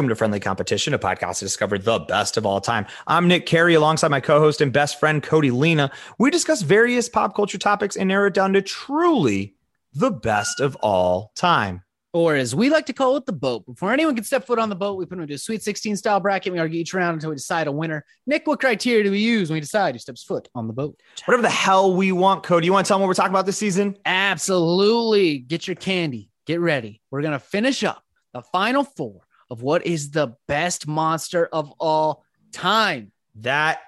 Welcome to Friendly Competition, a podcast to discover the best of all time. I'm Nick Carey alongside my co host and best friend, Cody Lena. We discuss various pop culture topics and narrow it down to truly the best of all time. Or as we like to call it, the boat. Before anyone can step foot on the boat, we put them into a Sweet 16 style bracket. We argue each round until we decide a winner. Nick, what criteria do we use when we decide who steps foot on the boat? Whatever the hell we want, Cody. You want to tell them what we're talking about this season? Absolutely. Get your candy. Get ready. We're going to finish up the final four of what is the best monster of all time. That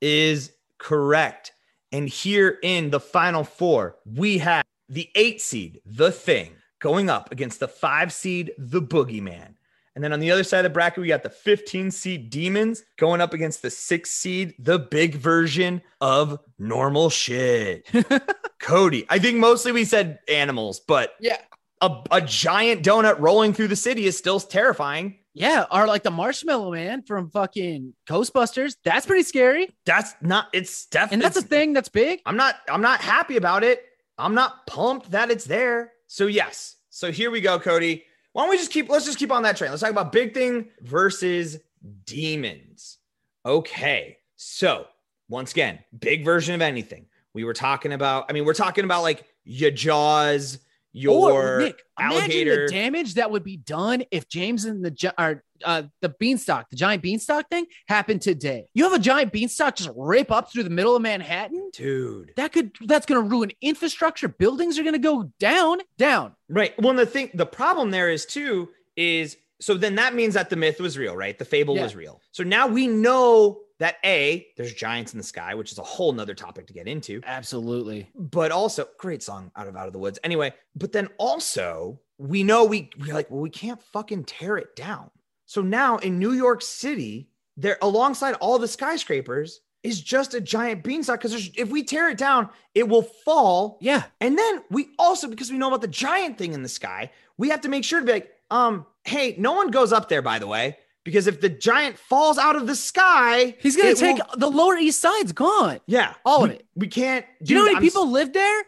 is correct. And here in the final four, we have the eight seed, The Thing, going up against the five seed, The Boogeyman. And then on the other side of the bracket, we got the 15 seed Demons going up against the six seed, the big version of normal shit. Cody, I think mostly we said animals, but Yeah. A, a giant donut rolling through the city is still terrifying. Yeah. Or like the Marshmallow Man from fucking Ghostbusters. That's pretty scary. That's not, it's definitely, And that's a thing that's big. I'm not I'm not happy about it. I'm not pumped that it's there. So yes. So here we go, Cody. Why don't we just keep let's just keep on that train. Let's talk about big thing versus demons. Okay. So once again, big version of anything. We were talking about, I mean, we're talking about like your jaws, your Or, Nick, alligator. imagine the damage that would be done if James and the or uh, the beanstalk, the giant beanstalk thing, happened today. You have a giant beanstalk just rip up through the middle of Manhattan. Dude. That could that's going to ruin infrastructure. Buildings are going to go down, down. Right. Well, and the thing, the problem there is too, is so then that means that the myth was real, right? The fable Yeah. was real. So now we know that A, there's giants in the sky, which is a whole nother topic to get into, Absolutely. but also great song out of Out of the Woods. Anyway, but then also we know we we're like, well, we can't fucking tear it down. So now in New York City, there alongside all the skyscrapers is just a giant beanstalk because if we tear it down, it will fall Yeah. and then we also, because we know about the giant thing in the sky, we have to make sure to be like, um, hey, no one goes up there, by the way, because if the giant falls out of the sky, He's gonna take will- the Lower East Side's gone. yeah, all of it. We can't. Do you know how many I'm people live there?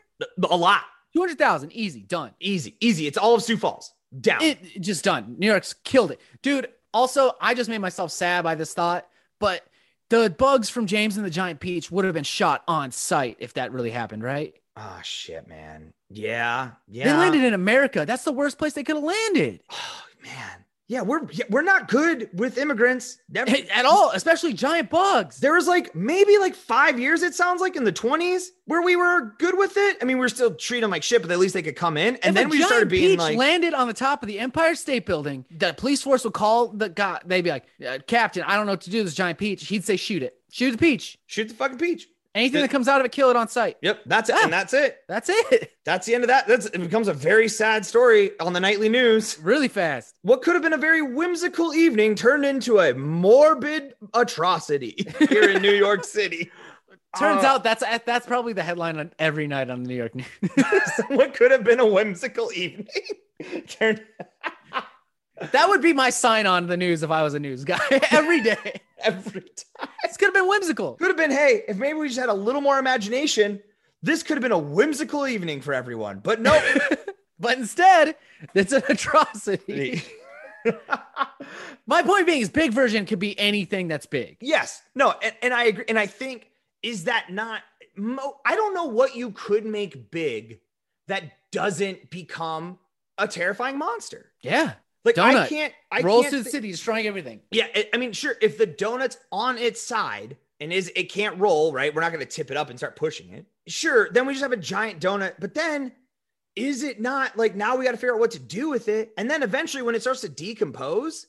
A lot. 200,000. Easy. Done. Easy, easy. It's all of Sioux Falls down. It it just done. New York's killed it. Dude, also, I just made myself sad by this thought, but the bugs from James and the Giant Peach would have been shot on sight if that really happened, right? oh shit, man. Yeah, yeah. They landed in America. That's the worst place they could have landed Oh man. Yeah, we're we're not good with immigrants. Never, at all, especially giant bugs. There was like maybe like five years, it sounds like in the 20s, where we were good with it. I mean, we are still treating them like shit, but at least they could come in. And If then we started being peach like, landed on the top of the Empire State Building. The police force would call the guy. They'd be like, uh, "Captain, I don't know what to do. with This giant peach." He'd say, "Shoot it. Shoot the peach. shoot the fucking peach. Anything that comes out of it, kill it on sight." Yep, that's it. Ah. And that's it. That's it. That's the end of that. That's it becomes a very sad story on the nightly news. Really fast. What could have been a very whimsical evening turned into a morbid atrocity here in New York City. Turns Uh, out that's that's probably the headline on every night on the New York News. what could have been a whimsical evening turned that would be my sign on the news if I was a news guy every day. every time. This could have been whimsical. Could have been, hey, if maybe we just had a little more imagination, this could have been a whimsical evening for everyone. But no, But instead, it's an atrocity. My point being is big version could be anything that's big. yes, no, and, and I agree. And I think, is that not, mo- I don't know what you could make big that doesn't become a terrifying monster. Yeah. Like, I can't, I Rolls can't through the thi- city, destroying everything. Yeah, I- I mean, sure. If the donut's on its side and is it can't roll, right? We're not going to tip it up and start pushing it. Sure, then we just have a giant donut. But then, is it not like now we got to figure out what to do with it? And then eventually, when it starts to decompose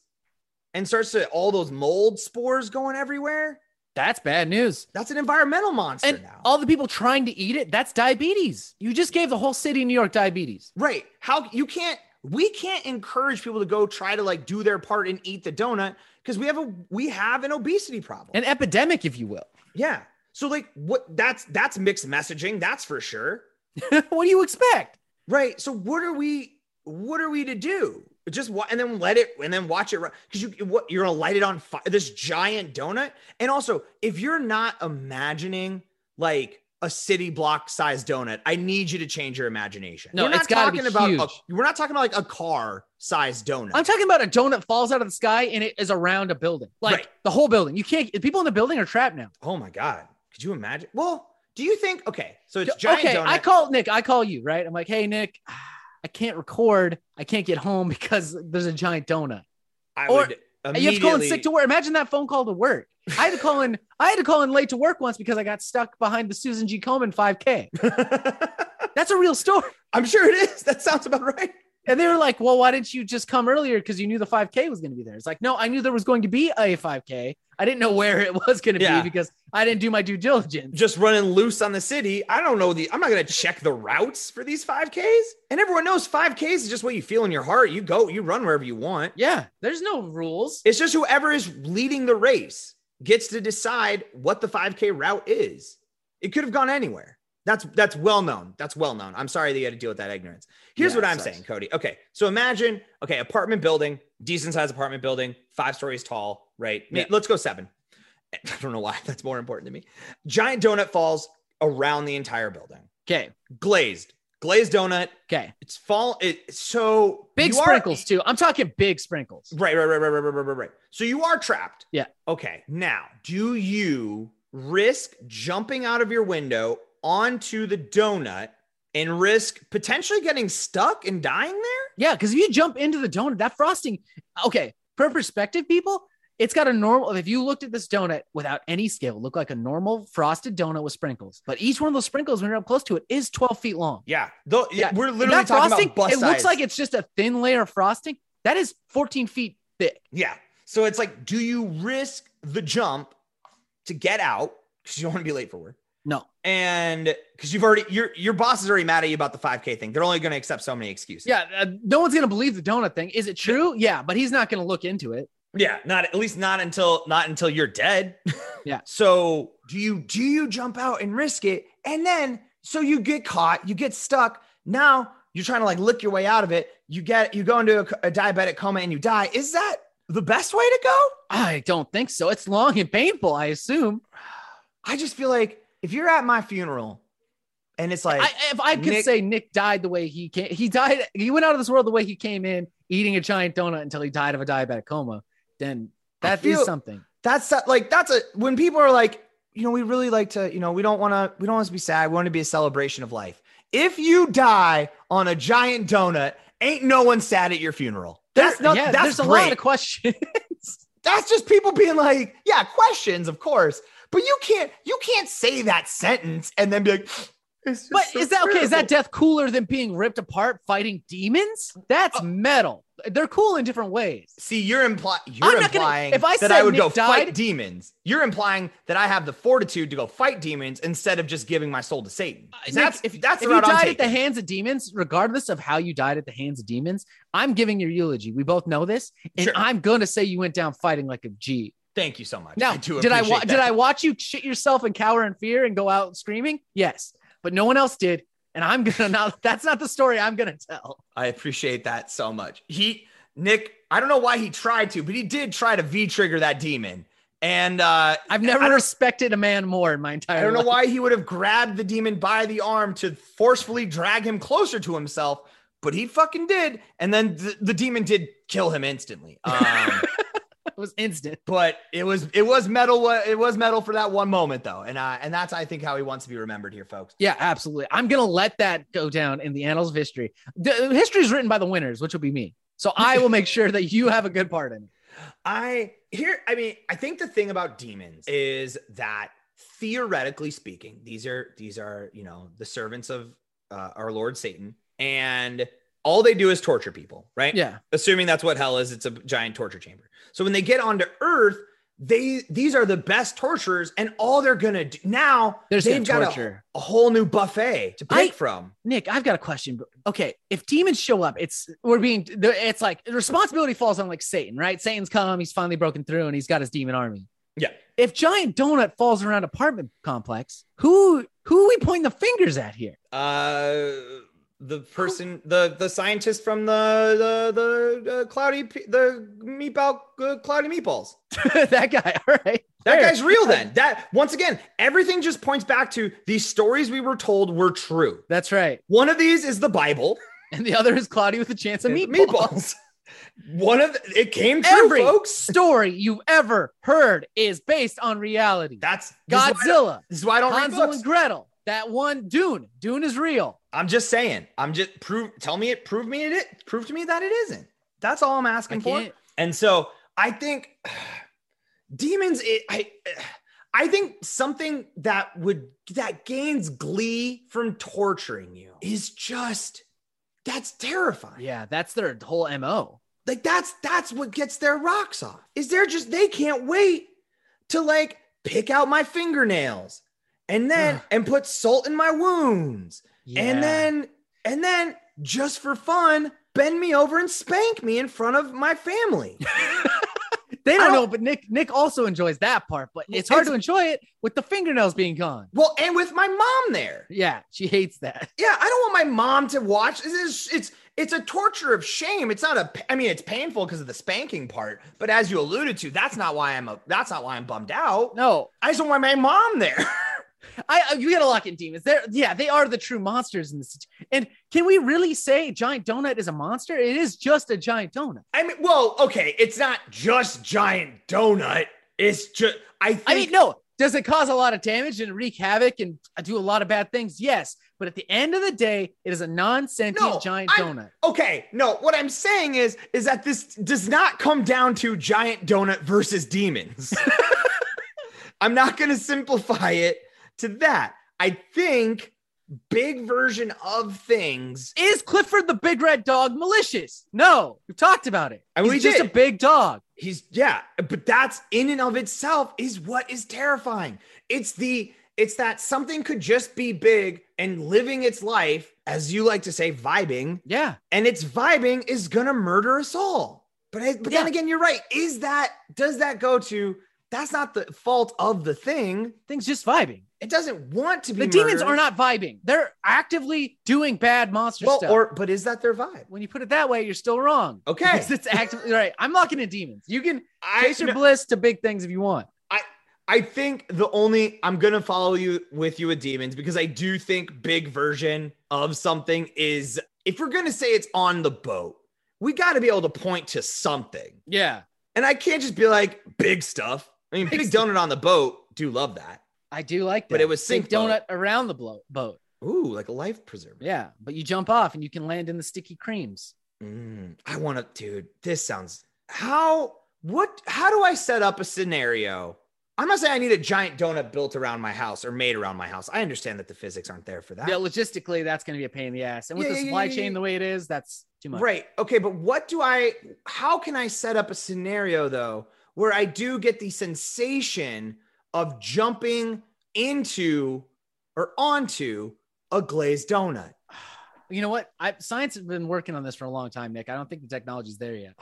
and starts to all those mold spores going everywhere, That's bad news. that's an environmental monster And now. all the people trying to eat it, that's diabetes. You just gave the whole city of New York diabetes. right? How you can't? We can't encourage people to go try to like do their part and eat the donut because we have a we have an obesity problem. An epidemic, if you will. Yeah. So like what that's that's mixed messaging, that's for sure. what do you expect? Right. So what are we what are we to do? Just what and then let it and then watch it run because you what you're gonna light it on fire this giant donut. And also, if you're not imagining like a city block size donut. I need you to change your imagination. No, we're not it's talking about a, we're not talking about like a car sized donut. I'm talking about a donut falls out of the sky and it is around a building, like Right. the whole building. You can't. People in the building are trapped now. oh my god, could you imagine? Well, do you think? Okay, so it's giant okay, donut. I call Nick. I call you, right? I'm like, hey, Nick, I can't record. I can't get home because there's a giant donut. I or- would you have to call in sick to work. Imagine that phone call to work. I had to call in. I had to call in late to work once because I got stuck behind the Susan G. Komen 5K. That's a real story. I'm sure it is. That sounds about right. And they were like, "Well, why didn't you just come earlier? Because you knew the 5K was going to be there." It's like, no, I knew there was going to be a 5K. I didn't know where it was going to Yeah. be because I didn't do my due diligence. Just running loose on the city. I don't know the. I'm not gonna check the routes for these 5Ks. And everyone knows 5Ks is just what you feel in your heart. You go, you run wherever you want. Yeah, there's no rules. It's just whoever is leading the race gets to decide what the 5K route is. It could have gone anywhere. That's that's well known. That's well known. I'm sorry that you had to deal with that ignorance. Here's yeah, what I'm sucks. saying, Cody. Okay, so imagine, okay, apartment building, decent sized apartment building, five stories tall, right? Yeah. Let's go seven. I don't know why that's more important to me. Giant donut falls around the entire building. Okay, glazed, glazed donut. Okay, it's fall. It's so big sprinkles are, too. I'm talking big sprinkles. Right, right, right, right, right, right, right, right. So you are trapped. Yeah. Okay. Now, do you risk jumping out of your window onto the donut and risk potentially getting stuck and dying there? Yeah, because if you jump into the donut, that frosting, okay, for perspective, people, it's got a normal. If you looked at this donut without any scale, look like a normal frosted donut with sprinkles. But each one of those sprinkles, when you're up close to it, is 12 feet long. Yeah. Though, yeah. We're literally that talking frosting, about bus it looks like it's just a thin layer of frosting. That is 14 feet thick. Yeah. So it's like, do you risk the jump to get out because you don't want to be late for work? No. And because you've already, your your boss is already mad at you about the 5K thing. They're only going to accept so many excuses. Yeah, uh, no one's gonna believe the donut thing. Is it true? Yeah, but he's not gonna look into it. Yeah, not at least not until not until you're dead. Yeah. So do you do you jump out and risk it, and then so you get caught, you get stuck. Now you're trying to like lick your way out of it. You get you go into a, a diabetic coma and you die. Is that the best way to go? I don't think so. It's long and painful. I assume. I just feel like if you're at my funeral, and it's like I, if I could Nick- say Nick died the way he came, he died. He went out of this world the way he came in, eating a giant donut until he died of a diabetic coma. Then that is feel- something. that's that- like that's a when people are like you know we really like to you know we don't want to we don't want to be sad we want to be a celebration of life if you die on a giant donut ain't no one sad at your funeral that's not yeah, that's there's a great. lot of questions. that's just people being like yeah questions of course but you can't you can't say that sentence and then be like "It's just but so is that okay? Is that death cooler than being ripped apart fighting demons? That's Uh, metal. They're cool in different ways. See, you're implying I'm you're not gonna- if I that said I would Nick go fight died- demons. You're implying that I have the fortitude to go fight demons instead of just giving my soul to Satan. Uh, Nick, That's if, that's if you I'm died at the hands of demons, regardless of how you died at the hands of demons, I'm giving your eulogy. We both know this, and Sure. I'm gonna say you went down fighting like a G. Thank you so much. Now, I did I wa- did. I watch you shit yourself and cower in fear and go out screaming? Yes, but no one else did, and I'm gonna not. That's not the story I'm gonna tell. I appreciate that so much. He Nick, I don't know why he tried to, but he did try to V trigger that demon. And uh I've never respected a man more in my entire I don't know why he would have grabbed the demon by the arm to forcefully drag him closer to himself, but he fucking did. And then the, the demon did kill him instantly. Um, was instant. but it was it was metal. It was metal for that one moment though, and uh, and that's I think how he wants to be remembered here, folks. Yeah, absolutely. I'm gonna let that go down in the annals of history. The history is written by the winners, which will be me. So I will make sure that you have a good part in it. I here, I mean, I think the thing about demons is that theoretically speaking, these are these are you know the servants of uh, our Lord Satan, and all they do is torture people, right? Yeah. Assuming that's what hell is, it's a giant torture chamber. So when they get onto Earth, they these are the best torturers, and all they're gonna do now There's they've got a, a whole new buffet to pick I- from. Nick, I've got a question. Okay, if demons show up, it's we're being it's like the responsibility falls on like Satan, right? Satan's come, he's finally broken through, and he's got his demon army. Yeah. If giant donut falls around apartment complex, who who are we pointing the fingers at here? Uh, the person, the the scientist from the the the uh, cloudy the meatball uh, cloudy meatballs. that guy. All right. That Fair. guy's real then. That once again, everything just points back to these stories we were told were true. That's right. One of these is the Bible. And the other is Cloudy with a chance of meatballs. meatballs. One of the, it came true, Every folks. story you've ever heard is based on reality. That's this is why I don't- Godzilla, This is why I don't read Hansel books. and Gretel, that one Dune. Dune is real. I'm just saying. I'm just prove. Tell me it. Prove me it. Prove to me that it isn't. That's all I'm asking for. And so I think demons. It, I I think something that would that gains glee from torturing you is just that's terrifying. Yeah, that's their whole mo. Like that's that's what gets their rocks off. Is they're just they can't wait to like pick out my fingernails and then and put salt in my wounds Yeah. and then and then just for fun bend me over and spank me in front of my family. they don't know, don't- but Nick Nick also enjoys that part. But it's hard It's- to enjoy it with the fingernails being gone. well, and with my mom there. Yeah, she hates that. Yeah, I don't want my mom to watch. This is it's it's a torture of shame. It's not a. I mean, it's painful because of the spanking part. But as you alluded to, that's not why I'm a. That's not why I'm bummed out. No, I just don't want my mom there. I I- you gotta lock in demons. They're yeah, they are the true monsters in this. And can we really say giant donut is a monster? It is just a giant donut. I mean, well, okay, it's not just giant donut. It's just. I think. I mean, no. Does it cause a lot of damage and wreak havoc and uh, do a lot of bad things? Yes. But at the end of the day, it is a non-sentient No, giant I'm- donut. Okay, no, what I'm saying is is that this does not come down to giant donut versus demons. I'm not going to simplify it to that. I think big version of things. Is Clifford the big red dog malicious? No, we've talked about it. And He's we just did. a big dog. He's yeah, but that's in and of itself is what is terrifying. It's the it's that something could just be big and living its life as you like to say vibing Yeah. and its vibing is gonna murder us all. But I, but then again, you're right. Is that does that go to? That's not the fault of the thing. Things just vibing. It doesn't want to be. The demons murdered. are not vibing. They're actively doing bad monster well, stuff. or but is that their vibe? when you put it that way, you're still wrong. Okay. Because it's actively right. I'm locking in demons. You can I chase your no, bliss to big things if you want. I think the only I'm gonna follow you with you with demons because I do think big version of something is if we're gonna say it's on the boat, we got to be able to point to something, Yeah. and I can't just be like big stuff. I mean, Big big stuff. donut on the boat. Do love that. I do like that. But it was sink boat. donut around the bloat, boat. Ooh, like a life preserver. Yeah. But you jump off and you can land in the sticky creams. Mm, I want to, dude. This sounds how what how do I set up a scenario? I'm not saying I need a giant donut built around my house or made around my house. I understand that the physics aren't there for that. Yeah, logistically, that's going to be a pain in the ass. And with Yeah, the supply yeah, yeah, chain the way it is, that's too much. Right. Okay, but what do I how can I set up a scenario though where I do get the sensation of jumping into or onto a glazed donut? You know what? I, science has been working on this for a long time, Nick. I don't think the technology's there yet.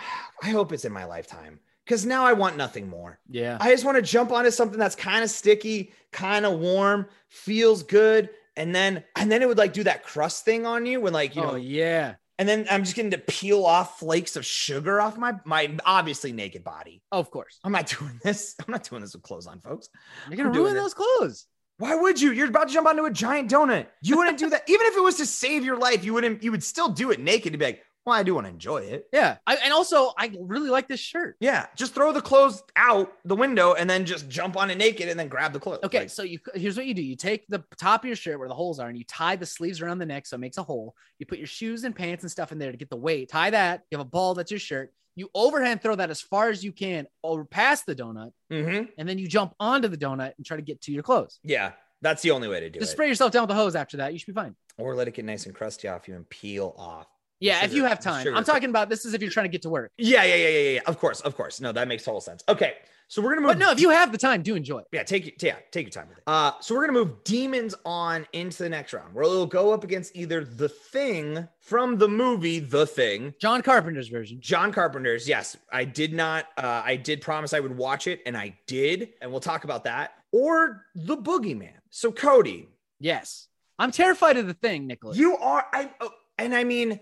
I hope it's in my lifetime cuz now I want nothing more. Yeah. I just want to jump onto something that's kind of sticky, kind of warm, feels good, and then and then it would like do that crust thing on you when like you oh, know, yeah. And then I'm just getting to peel off flakes of sugar off my my obviously naked body. Oh, Of course. I'm not doing this. I'm not doing this with clothes on, folks. You're going I'm ruin those clothes. Why would you? You're about to jump onto a giant donut. You wouldn't do that, even if it was to save your life. You wouldn't. You would still do it naked to be like, well, I do want to enjoy it. Yeah. I, and also, I really like this shirt. Yeah, just throw the clothes out the window and then just jump on it naked and then grab the clothes. Okay, Like, so you here's what you do: you take the top of your shirt where the holes are, and you tie the sleeves around the neck so it makes a hole. You put your shoes and pants and stuff in there to get the weight. Tie that. You have a ball that's your shirt. You overhand throw that as far as you can over past the donut, mhm. and then you jump onto the donut and try to get to your clothes. yeah, that's the only way to do Just it. Just spray yourself down with the hose after that. You should be fine. or let it get nice and crusty off you and peel off. Yeah, if you have time. sugar I'm talking about this is if you're trying to get to work. Yeah, yeah, yeah, yeah, yeah. Of course, of course. No, that makes total sense. Okay, so we're gonna move. But no, if you have the time, do enjoy it. Yeah, take your yeah, take your time with it. Uh, so we're gonna move demons on into the next round, where it'll go up against either the thing from the movie The Thing, John Carpenter's version. John Carpenter's. Yes, I did not. Uh, I did promise I would watch it, and I did, and we'll talk about that. Or the Boogeyman. So Cody, Yes. I'm terrified of the thing, Nicholas. you are. I oh, and I mean.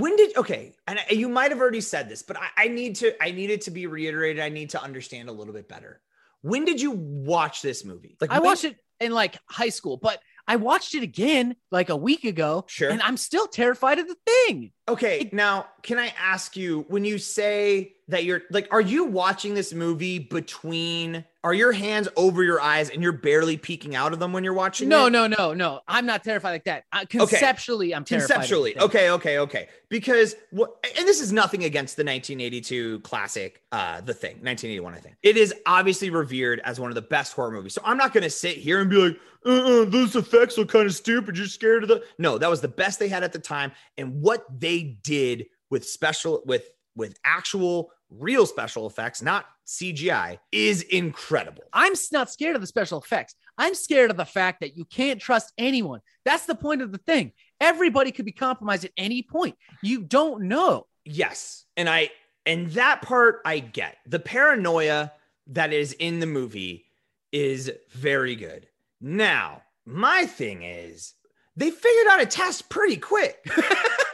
When did okay? And I- you might have already said this, but I, I need to. I need it to be reiterated. I need to understand a little bit better. When did you watch this movie? Like I when- watched it in like high school, but I watched it again like a week ago. Sure. And I'm still terrified of the thing. Okay, now can I ask you when you say that you're like, are you watching this movie between? Are your hands over your eyes and you're barely peeking out of them when you're watching? No, it? no, no, no. I'm not terrified like that. Uh, conceptually, I'm terrified. conceptually okay okay okay because what and this is nothing against the 1982 classic uh the thing 1981 i think it is obviously revered as one of the best horror movies so i'm not gonna sit here and be like uh, uh those effects look kind of stupid you're scared of the no that was the best they had at the time and what they did with special with with actual real special effects not cgi is incredible I'm not scared of the special effects. I'm scared of the fact that you can't trust anyone. That's the point of the thing. Everybody could be compromised at any point. You don't know. Yes. And I and that part I get. The paranoia that is in the movie is very good. Now, my thing is they figured out a test pretty quick.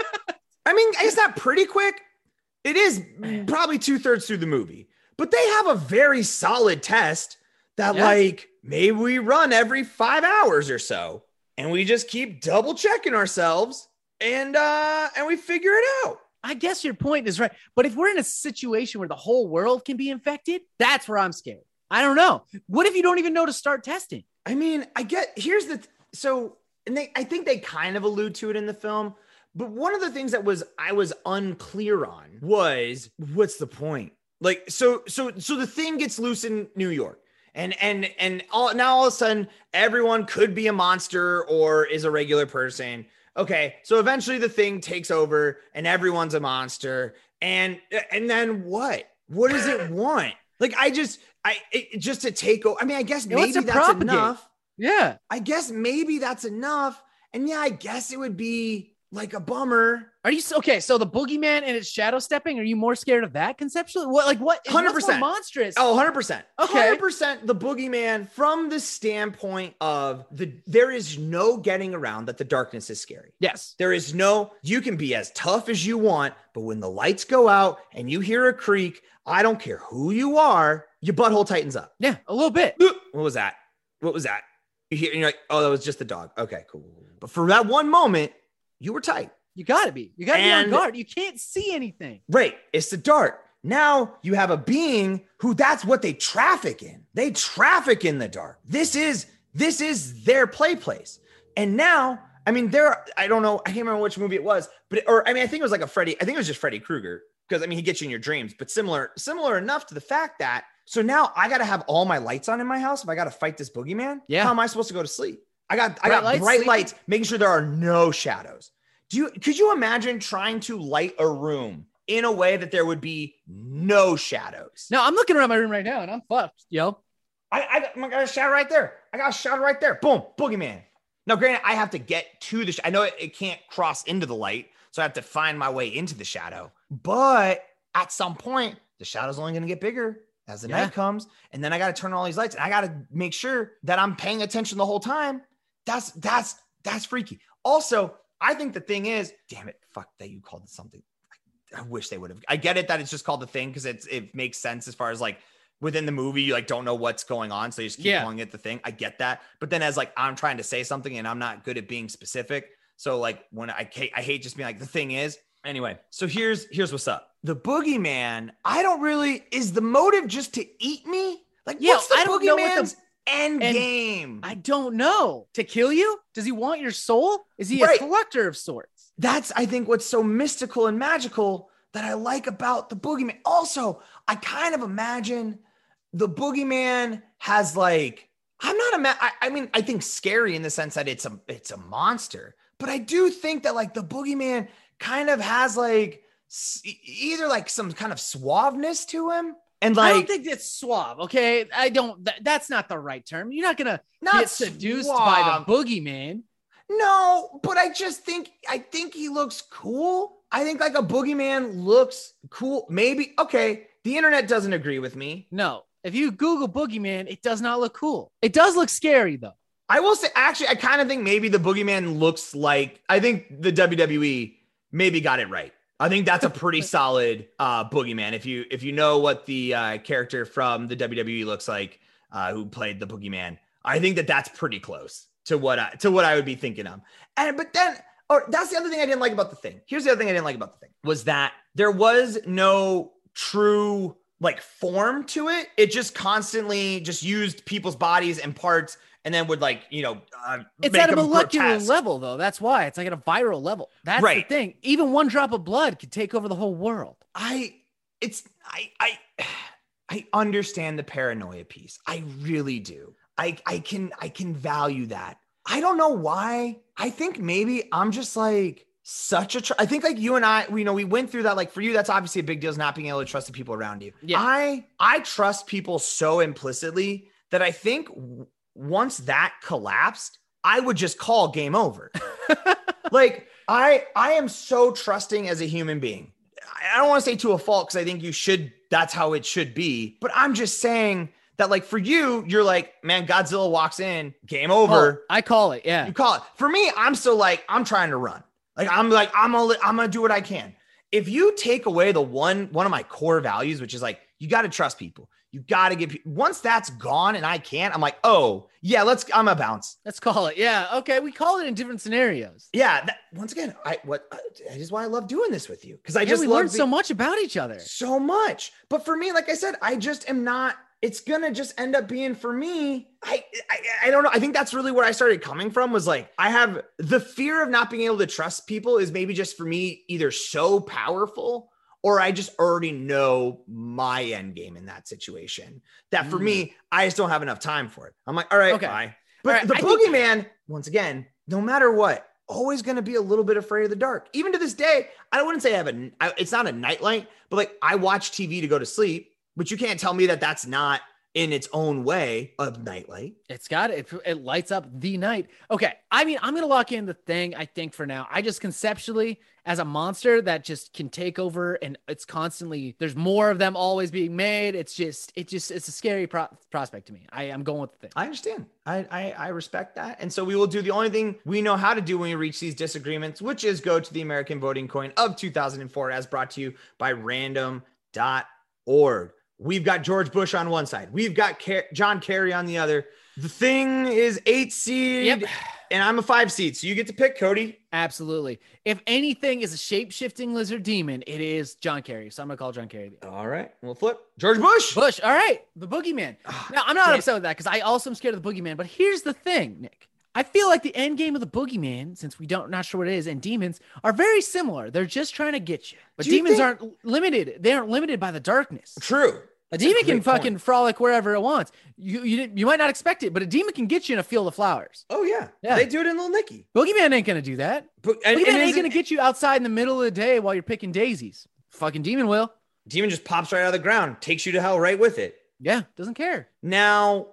I mean, it's not pretty quick. It is probably two thirds through the movie, but they have a very solid test that, Yeah. like, maybe we run every five hours or so, and we just keep double checking ourselves, and uh, and we figure it out. I guess your point is right. But if we're in a situation where the whole world can be infected, that's where I'm scared. I don't know. What if you don't even know to start testing? I mean, I get here's the so and they I think they kind of allude to it in the film, but one of the things that was I was unclear on was what's the point? Like so so so the thing gets loose in New York. And and and all now all of a sudden everyone could be a monster or is a regular person. Okay, so eventually the thing takes over and everyone's a monster. And and then what? What does it want? Like I just I it, just to take over. I mean, I guess maybe that's propagate. enough. Yeah. I guess maybe that's enough. And yeah, I guess it would be like a bummer. Are you okay? So the boogeyman and its shadow stepping. Are you more scared of that conceptually? What like what? 100%. monstrous. Oh, 100%. Okay. 100% the boogeyman from the standpoint of the there is no getting around that the darkness is scary. yes. There is no you can be as tough as you want, but when the lights go out and you hear a creak, I don't care who you are, your butthole tightens up. Yeah, a little bit. What was that? What was that? You hear, and you're like, oh, that was just the dog. Okay, cool. But for that one moment, you were tight. You gotta be. You gotta And- be on guard. You can't see anything. Right. It's the dark. Now you have a being who that's what they traffic in. They traffic in the dark. This is this is their play place. And now, I mean, there, I don't know, I can't remember which movie it was, but or I mean, I think it was like a Freddy, I think it was just Freddy Krueger, because I mean he gets you in your dreams, but similar, similar enough to the fact that so now I gotta have all my lights on in my house if I gotta fight this boogeyman. Yeah. How am I supposed to go to sleep? I got I Bright got lights, bright sleeping? lights, making sure there are no shadows. Do you could you imagine trying to light a room in a way that there would be no shadows? No, I'm looking around my room right now and I'm fucked, yo. I, I, oh got, I got a shadow right there. I got a shadow right there. Boom, boogeyman. Now, granted, I have to get to the. Sh- I know it, it can't cross into the light, so I have to find my way into the shadow. But at some point, the shadow's only going to get bigger as the Yeah. night comes, and then I got to turn on all these lights, and I got to make sure that I'm paying attention the whole time. That's that's that's freaky. Also, I think the thing is, damn it, fuck that you called it something. I wish they would have. I get it that it's just called the thing because it's it makes sense as far as like within the movie, you like don't know what's going on, so you just keep Yeah. calling it the thing. I get that, but then as like I'm trying to say something and I'm not good at being specific, so like when I I hate just being like the thing is. Anyway, so here's here's what's up. The boogeyman, I don't really is the motive just to eat me. Like, Yeah, what's the I don't know what the- boogeyman's end and game? I don't know. To kill you? Does he want your soul? Is he Right. a collector of sorts? that's I think what's so mystical and magical that I like about the boogeyman. Also, I kind of imagine the boogeyman has like I'm not a ma- I, I mean I think scary in the sense that it's a it's a monster, but I do think that like the boogeyman kind of has like either like some kind of suaveness to him and I don't think it's suave. Okay, I don't. That, that's not the right term. You're not gonna not get seduced suave. by the boogeyman. No, but I just think I think he looks cool. I think like a boogeyman looks cool. Maybe okay. The internet doesn't agree with me. No, if you Google boogeyman, it does not look cool. It does look scary though. I will say actually, I kind of think maybe the boogeyman looks like I think the WWE maybe got it right. I think that's a pretty solid uh boogeyman. If you if you know what the uh character from the WWE looks like, uh, who played the boogeyman. I think that that's pretty close to what I to what I would be thinking of. And but then, or that's the other thing I didn't like about the thing. Here's the other thing I didn't like about the thing was that there was no true like form to it. It just constantly just used people's bodies and parts and then would like you know uh, It's at a molecular grotesque. level, though. That's why it's like at a viral level. That's Right. the thing. Even one drop of blood could take over the whole world. I it's I I I understand the paranoia piece. I really do. I I can I can value that. I don't know why. I think maybe I'm just like such a tr- I think like you and I, we, you know, we went through that. Like for you, that's obviously a big deal is not being able to trust the people around you. Yeah. I I trust people so implicitly that I think once that collapsed, I would just call game over. like I I am so trusting as a human being. I- don't want to say to a fault because I think you should. That's how it should be. But I'm just saying that, like for you, you're like, man, Godzilla walks in, game over. Oh, I call it. Yeah. You call it. For me, I'm still like, I'm trying to run. Like I'm like, I'm gonna, I'm gonna do what I can. If you take away the one, one of my core values, which is like, you got to trust people. You got to give. Once that's gone and I can't, I'm like, oh yeah, let's. I'm a bounce. Let's call it. Yeah. Okay. We call it in different scenarios. Yeah. That, once again, I what uh, that is why I love doing this with you because I Yeah, just we learned so much about each other. so much. But for me, like I said, I just am not. It's gonna just end up being for me. I, I I don't know. I think that's really where I started coming from. Was like I have the fear of not being able to trust people is maybe just for me either so powerful or I just already know my end game in that situation. That for me, mm. I just don't have enough time for it. I'm like, all right, Okay. bye. But right, the I think- once again, no matter what, always going to be a little bit afraid of the dark. Even to this day, I wouldn't say I have a. I- It's not a nightlight, but like I watch TV to go to sleep. But you can't tell me that that's not in its own way a nightlight. It's got it. It lights up the night. Okay. I mean, I'm gonna lock in the thing. I think for now, I just conceptually as a monster that just can take over, and it's constantly there's more of them always being made. It's just, it just, it's a scary pro- prospect to me. I am going with the thing. I understand. I, I I respect that. And so we will do the only thing we know how to do when we reach these disagreements, which is go to the American voting coin of 2004 as brought to you by random.org. We've got George Bush on one side. We've got Ker- John Kerry on the other. The thing is eight seed Yep. and I'm a five seed. So you get to pick Cody. Absolutely. If anything is a shape shifting lizard demon, it is John Kerry. So I'm gonna call John Kerry. All right. We'll flip. George Bush. Bush. All right. The boogeyman. Ah, Now, I'm not upset with that because I also am scared of the boogeyman. But here's the thing, Nick. I feel like the end game of the boogeyman, since we don't not sure what it is, and demons are very similar. They're just trying to get you. But you demons think- aren't limited. They aren't limited by the darkness. True. A demon can great point. fucking frolic wherever it wants. You, you you might not expect it, but a demon can get you in a field of flowers. Oh yeah. Yeah. They do it in Little Nicky. Boogeyman ain't gonna do that. But and, Boogeyman and ain't gonna get you outside in the middle of the day while you're picking daisies. Fucking demon will. demon just pops right out of the ground, takes you to hell right with it. Yeah, doesn't care. Now,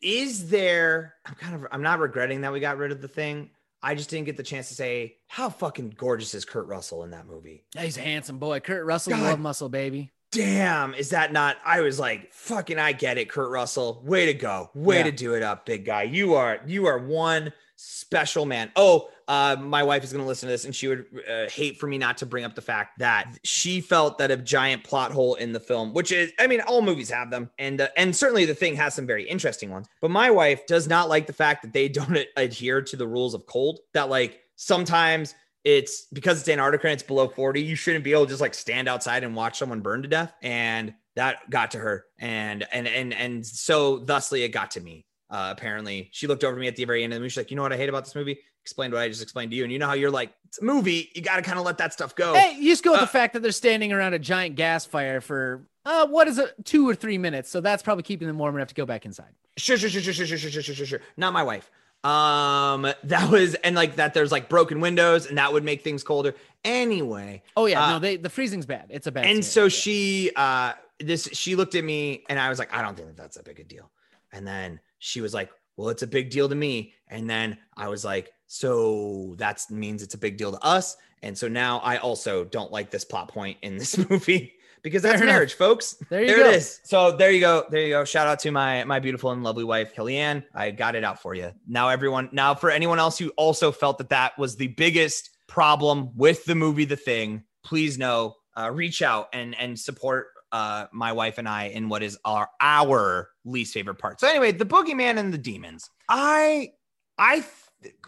is there? I'm kind of. I'm not regretting that we got rid of the thing. I just didn't get the chance to say how fucking gorgeous is Kurt Russell in that movie. Yeah, he's a handsome boy. Kurt Russell, God. love muscle, baby. Damn, is that not? I was like, fucking, I get it, Kurt Russell. Way to go. Way Yeah. to do it up, big guy. You are you are one special man. Oh, uh, my wife is going to listen to this, and she would uh, hate for me not to bring up the fact that she felt that a giant plot hole in the film, which is, I mean, all movies have them, and uh, and certainly the thing has some very interesting ones. But my wife does not like the fact that they don't adhere to the rules of cold. That like sometimes it's because it's Antarctica and it's below 40, you shouldn't be able to just like stand outside and watch someone burn to death. And that got to her. And and and and so thusly it got to me. Uh, apparently, she looked over to me at the very end of the movie. She's like, "You know what I hate about this movie?" Explained what I just explained to you. And you know how you're like, "It's a movie. You got to kind of let that stuff go." Hey, you just go with Uh, the fact that they're standing around a giant gas fire for uh, what is it, two or three minutes? So that's probably keeping them warm enough to go back inside. Sure, sure, sure, sure, sure, sure, sure, sure, sure, sure. Not my wife. Um, that was and like that. There's like broken windows, and that would make things colder. Anyway, Oh yeah, Uh, no, they the freezing's bad. It's a bad. and so she uh this she looked at me and i was like i don't think that that's a big a deal and then she was like well it's a big deal to me and then i was like so that means it's a big deal to us and so now i also don't like this plot point in this movie because that's marriage folks. There you there go. it is. So there you go. There you go. Shout out to my my beautiful and lovely wife kellyanne. I got it out for you. Now everyone now for anyone else who also felt that that was the biggest problem with the movie the thing please know uh, reach out and and support uh, my wife and I in what is our our least favorite part. So anyway, the boogeyman and the demons. I I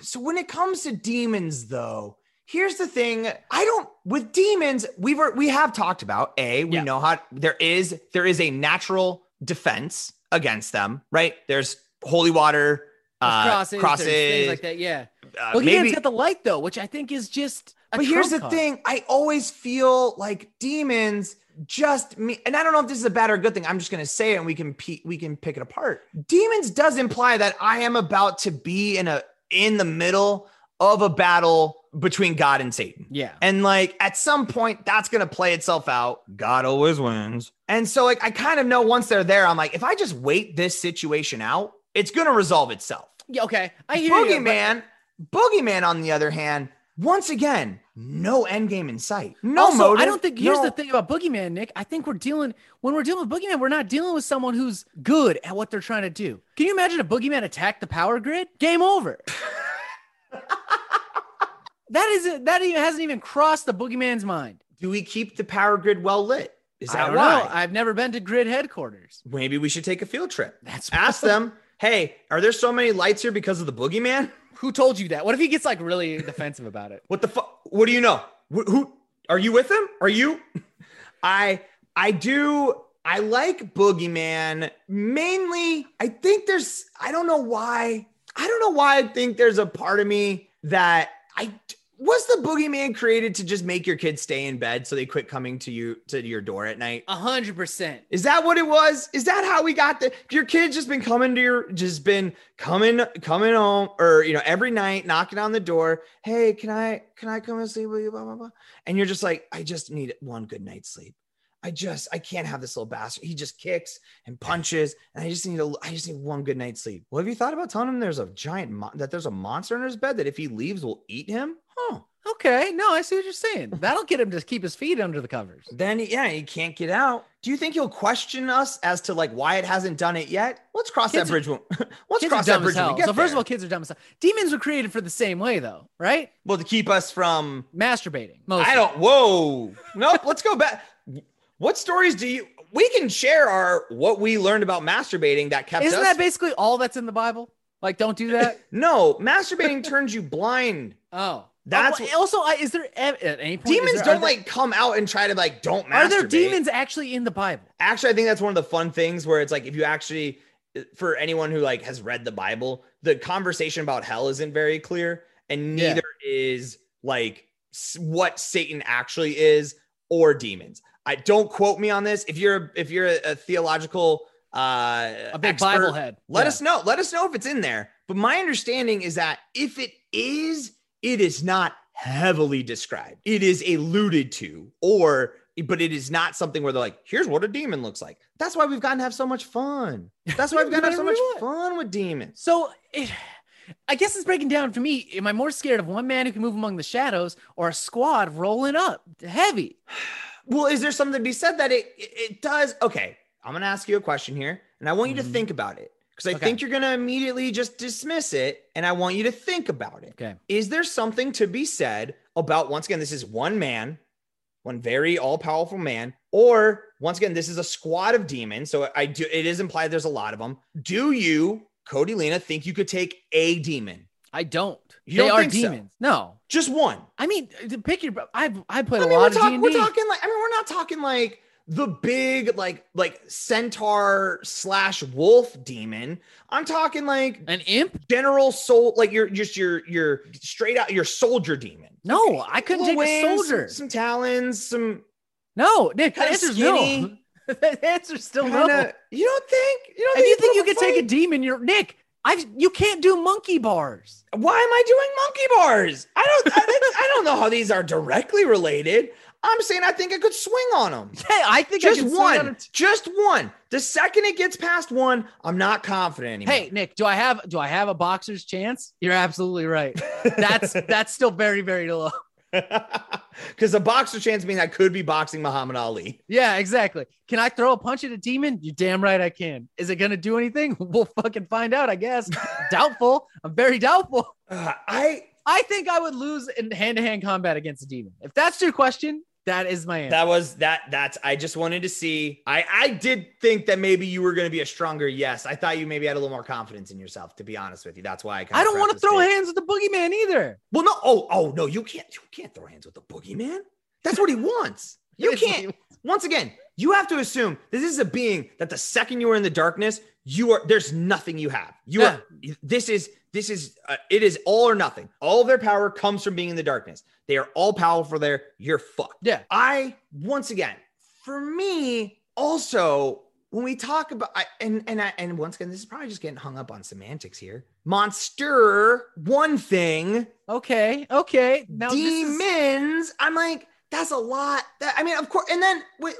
so when it comes to demons though, here's the thing. I don't with demons, we've we have talked about A, we Yeah. know how there is there is a natural defense against them, right? There's holy water, uh, crosses, crosses, things like that. Yeah. uh, Well, maybe got the light though, which I think is just. a but here's the card. thing I always feel like demons just me and I don't know if this is a bad or good thing. I'm just gonna say it and we can pe- we can pick it apart. Demons does imply that I am about to be in a in the middle of a battle between God and Satan. Yeah. And like at some point that's gonna play itself out. God always wins. And so like I kind of know once they're there, I'm like, if I just wait this situation out, it's gonna resolve itself. Yeah. Okay. I hear you. but- Boogeyman, Boogeyman, on the other hand, once again, no end game in sight. No also, motive. I don't think here's no- the thing about Boogeyman, Nick. I think we're dealing when we're dealing with Boogeyman, we're not dealing with someone who's good at what they're trying to do. Can you imagine a Boogeyman attack the power grid? Game over. that isn't that even hasn't even crossed the Boogeyman's mind. Do we keep the power grid well lit? Is that don't why? know. I've never been to grid headquarters. Maybe we should take a field trip. That's Ask them, hey, are there so many lights here because of the boogeyman? Who told you that? What if he gets like really defensive about it? What the fuck? What do you know? Wh- who are you with him? Are you? I I do. I like Boogeyman mainly. I think there's. I don't know why. I don't know why. I think there's a part of me that I was the Boogeyman created to just make your kids stay in bed so they quit coming to you to your door at night. A hundred percent. Is that what it was? Is that how we got the your kids just been coming to your just been coming coming home or you know every night knocking on the door, "Hey, can I can I come and sleep with you blah blah blah." And you're just like, "I just need one good night's sleep. I just I can't have this little bastard. He just kicks and punches and I just need a I just need one good night's sleep." Well, have you thought about telling him there's a giant mo- that there's a monster in his bed that if he leaves will eat him? Huh. Okay, no, I see what you're saying. That'll get him to keep his feet under the covers. then yeah, he can't get out. Do you think he'll question us as to like why it hasn't done it yet? Let's cross Kids that bridge. when- Let's cross that bridge when we get So first there. of all, kids are dumb as hell. Demons were created for the same way, though, right? well, to keep us from. Masturbating. Mostly. I don't. Whoa. Nope. let's go back. What stories do you? We can share our what we learned about masturbating that kept Isn't us. that basically all that's in the Bible? Like, don't do that. no, masturbating turns you blind. Oh, oh That's Oh, what- also. I, is there ev- at any point? Demons there- don't there- like come out and try to like don't masturbate. Are there demons actually in the Bible? actually i think that's one of the fun things where it's like if you actually for anyone who like has read the bible the conversation about hell isn't very clear and Yeah. neither is like what satan actually is or demons i don't quote me on this if you're if you're a, a theological uh A big expert, Bible head. let Yeah. us know let us know if it's in there but my understanding is that if it is it is not heavily described it is alluded to or but it is not something where they're like here's what a demon looks like that's why we've gotten to have so much fun that's why we've gotten to have so much fun with demons So, it, I guess it's breaking down for me. Am I more scared of one man who can move among the shadows or a squad rolling up heavy? well is there something to be said that it it, does okay i'm gonna ask you a question here and i want you to Mhm. think about it because i Okay. think you're gonna immediately just dismiss it and i want you to think about it Okay. is there something to be said about once again this is one man one very all-powerful man or once again this is a squad of demons so i do it is implied there's a lot of them do you cody lena think you could take a demon I don't. You they don't are think so? demons. No. Just one I mean, uh, pick your. I've I played I a mean, lot we're, of talk- D&D. we're talking like I mean, we're not talking like the big like like centaur slash wolf demon. I'm talking like An imp? general soul, like you're just your your straight out your soldier demon. No, I couldn't take Little a wings, soldier. some, some talons, some No, Nick. The answer's skinny. no. the answer's still kind no. You don't think? You don't If you put think you could a take a demon, you're Nick. I you can't do monkey bars. Why am I doing monkey bars? I don't. I, I don't know how these are directly related. I'm saying I think I could swing on them. Hey, I think I Just on one. a t- Just one. The second it gets past one, I'm not confident anymore. Hey, Nick, do I have do I have a boxer's chance? You're absolutely right. That's that's still very very low. Because the boxer chance means I could be boxing Muhammad Ali. Yeah, exactly. Can I throw a punch at a demon? You damn right I can. Is it gonna do anything? We'll fucking find out, I guess. doubtful. I'm very doubtful. Uh, I I think I would lose in hand-to-hand combat against a demon. If that's your question, That is my answer. That was that. That's. I just wanted to see. I I did think that maybe you were going to be a stronger yes. I thought you maybe had a little more confidence in yourself. To be honest with you, that's why I. I don't want to throw hands with the boogeyman either. Well, no. Oh, oh no. You can't. You can't throw hands with the boogeyman. That's what he wants. You can't. Once again, you have to assume this is a being that the second you are in the darkness, you are there's nothing you have. You yeah. are this is this is uh, it is all or nothing. All of their power comes from being in the darkness. They are all powerful there. You're fucked. Yeah. I once again, for me, also when we talk about I, and and I, and once again, this is probably just getting hung up on semantics here. Monster, one thing. Okay. Okay. Now demons. Is- I'm like that's a lot. That, I mean, of course, and then w-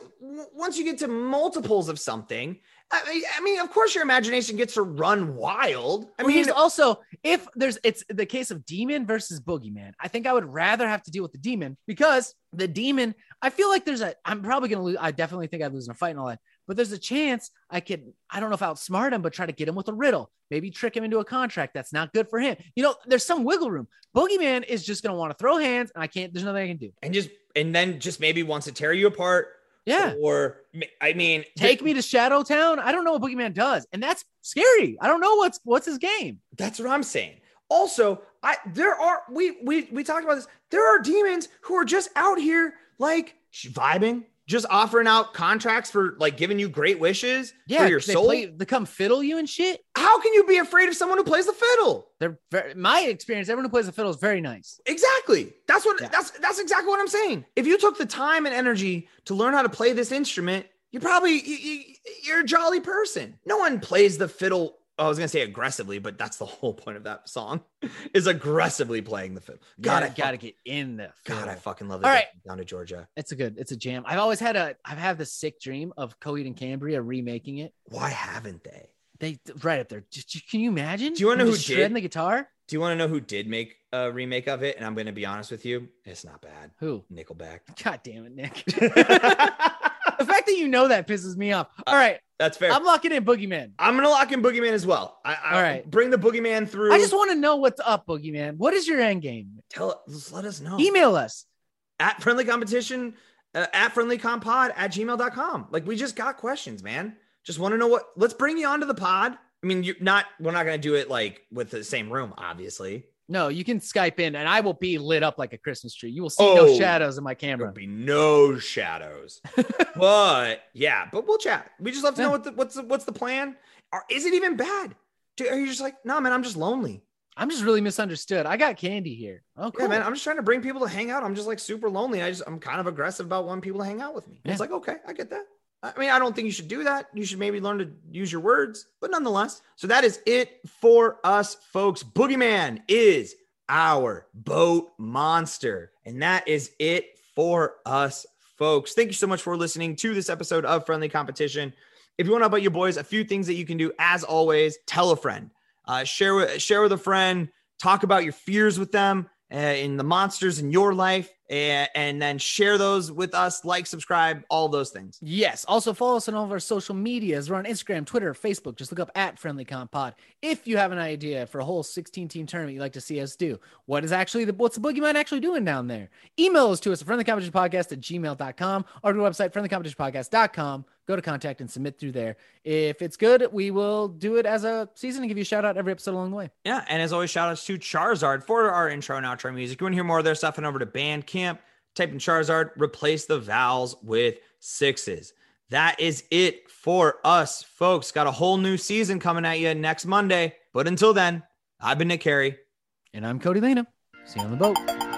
once you get to multiples of something, I mean, I mean, of course, your imagination gets to run wild. I well, mean, also if there's it's the case of demon versus boogeyman. I think I would rather have to deal with the demon because the demon. I feel like there's a. I'm probably gonna lose. I definitely think I'd lose in a fight and all that. But there's a chance I could. I don't know if I outsmart him, but try to get him with a riddle. Maybe trick him into a contract that's not good for him. You know, there's some wiggle room. Boogeyman is just gonna want to throw hands, and I can't. There's nothing I can do. And just and then just maybe wants to tear you apart. Yeah. Or I mean, take me to Shadow Town. I don't know what Boogeyman does, and that's scary. I don't know what's what's his game. That's what I'm saying. Also, I there are we we we talked about this. There are demons who are just out here like vibing, just offering out contracts for like giving you great wishes yeah, for your soul. Play, they come fiddle you and shit. How can you be afraid of someone who plays the fiddle? They're very, my experience. Everyone who plays the fiddle is very nice. Exactly. That's what. Yeah. That's that's exactly what I'm saying. If you took the time and energy to learn how to play this instrument, you probably you, you, you're a jolly person. No one plays the fiddle I was gonna say aggressively, but that's the whole point of that song is aggressively playing the fiddle. God, yeah, I gotta get in the. God, I fucking love it. All right, down to Georgia. It's a good. It's a jam. I've always had a. I've had the sick dream of Coheed and Cambria remaking it. Why haven't they? They right up there. Just, can you imagine? Do you want to know who did the guitar? Do you want to know who did make a remake of it? And I'm going to be honest with you, it's not bad. Who? Nickelback. God damn it, Nick. the fact that you know that pisses me off. All right. That's fair. I'm locking in Boogeyman. I'm gonna lock in Boogeyman as well. I, I All right. Bring the Boogeyman through. I just want to know what's up, Boogeyman. What is your end game? Tell us. Let us know. Email us at friendly competition uh, at friendlycompod at gmail.com. Like we just got questions, man. Just want to know what. Let's bring you onto the pod. I mean, you're not. We're not gonna do it like with the same room, obviously. No, you can Skype in and I will be lit up like a Christmas tree. You will see oh, no shadows in my camera. There'll be no shadows. but yeah, but we'll chat. We just love to yeah. know what the, what's the, what's the plan. Or is it even bad? Are you just like, no, man, I'm just lonely. I'm just really misunderstood. I got candy here. Oh, cool. Yeah, man. I'm just trying to bring people to hang out. I'm just like super lonely. I just I'm kind of aggressive about wanting people to hang out with me. Yeah. It's like, okay, I get that. I mean, I don't think you should do that. You should maybe learn to use your words, but nonetheless. So that is it for us, folks. Boogeyman is our boat monster. And that is it for us, folks. Thank you so much for listening to this episode of Friendly Competition. If you want to help out your boys, a few things that you can do, as always, tell a friend, uh, share with share with a friend, talk about your fears with them, uh, in the monsters in your life and, and then share those with us like subscribe all those things yes also follow us on all of our social medias we're on instagram twitter facebook just look up at friendly comp pod if you have an idea for a whole 16 team tournament you'd like to see us do what is actually the what's the boogeyman actually doing down there email us to us at friendlycompetitionpodcast at gmail.com or to our website friendlycompetitionpodcast.com go to contact and submit through there. If it's good, we will do it as a season and give you a shout out every episode along the way. Yeah. And as always, shout outs to Charizard for our intro and outro music. You want to hear more of their stuff, and over to Bandcamp, type in Charizard, replace the vowels with sixes. That is it for us, folks. Got a whole new season coming at you next Monday. But until then, I've been Nick Carey. And I'm Cody Lena. See you on the boat.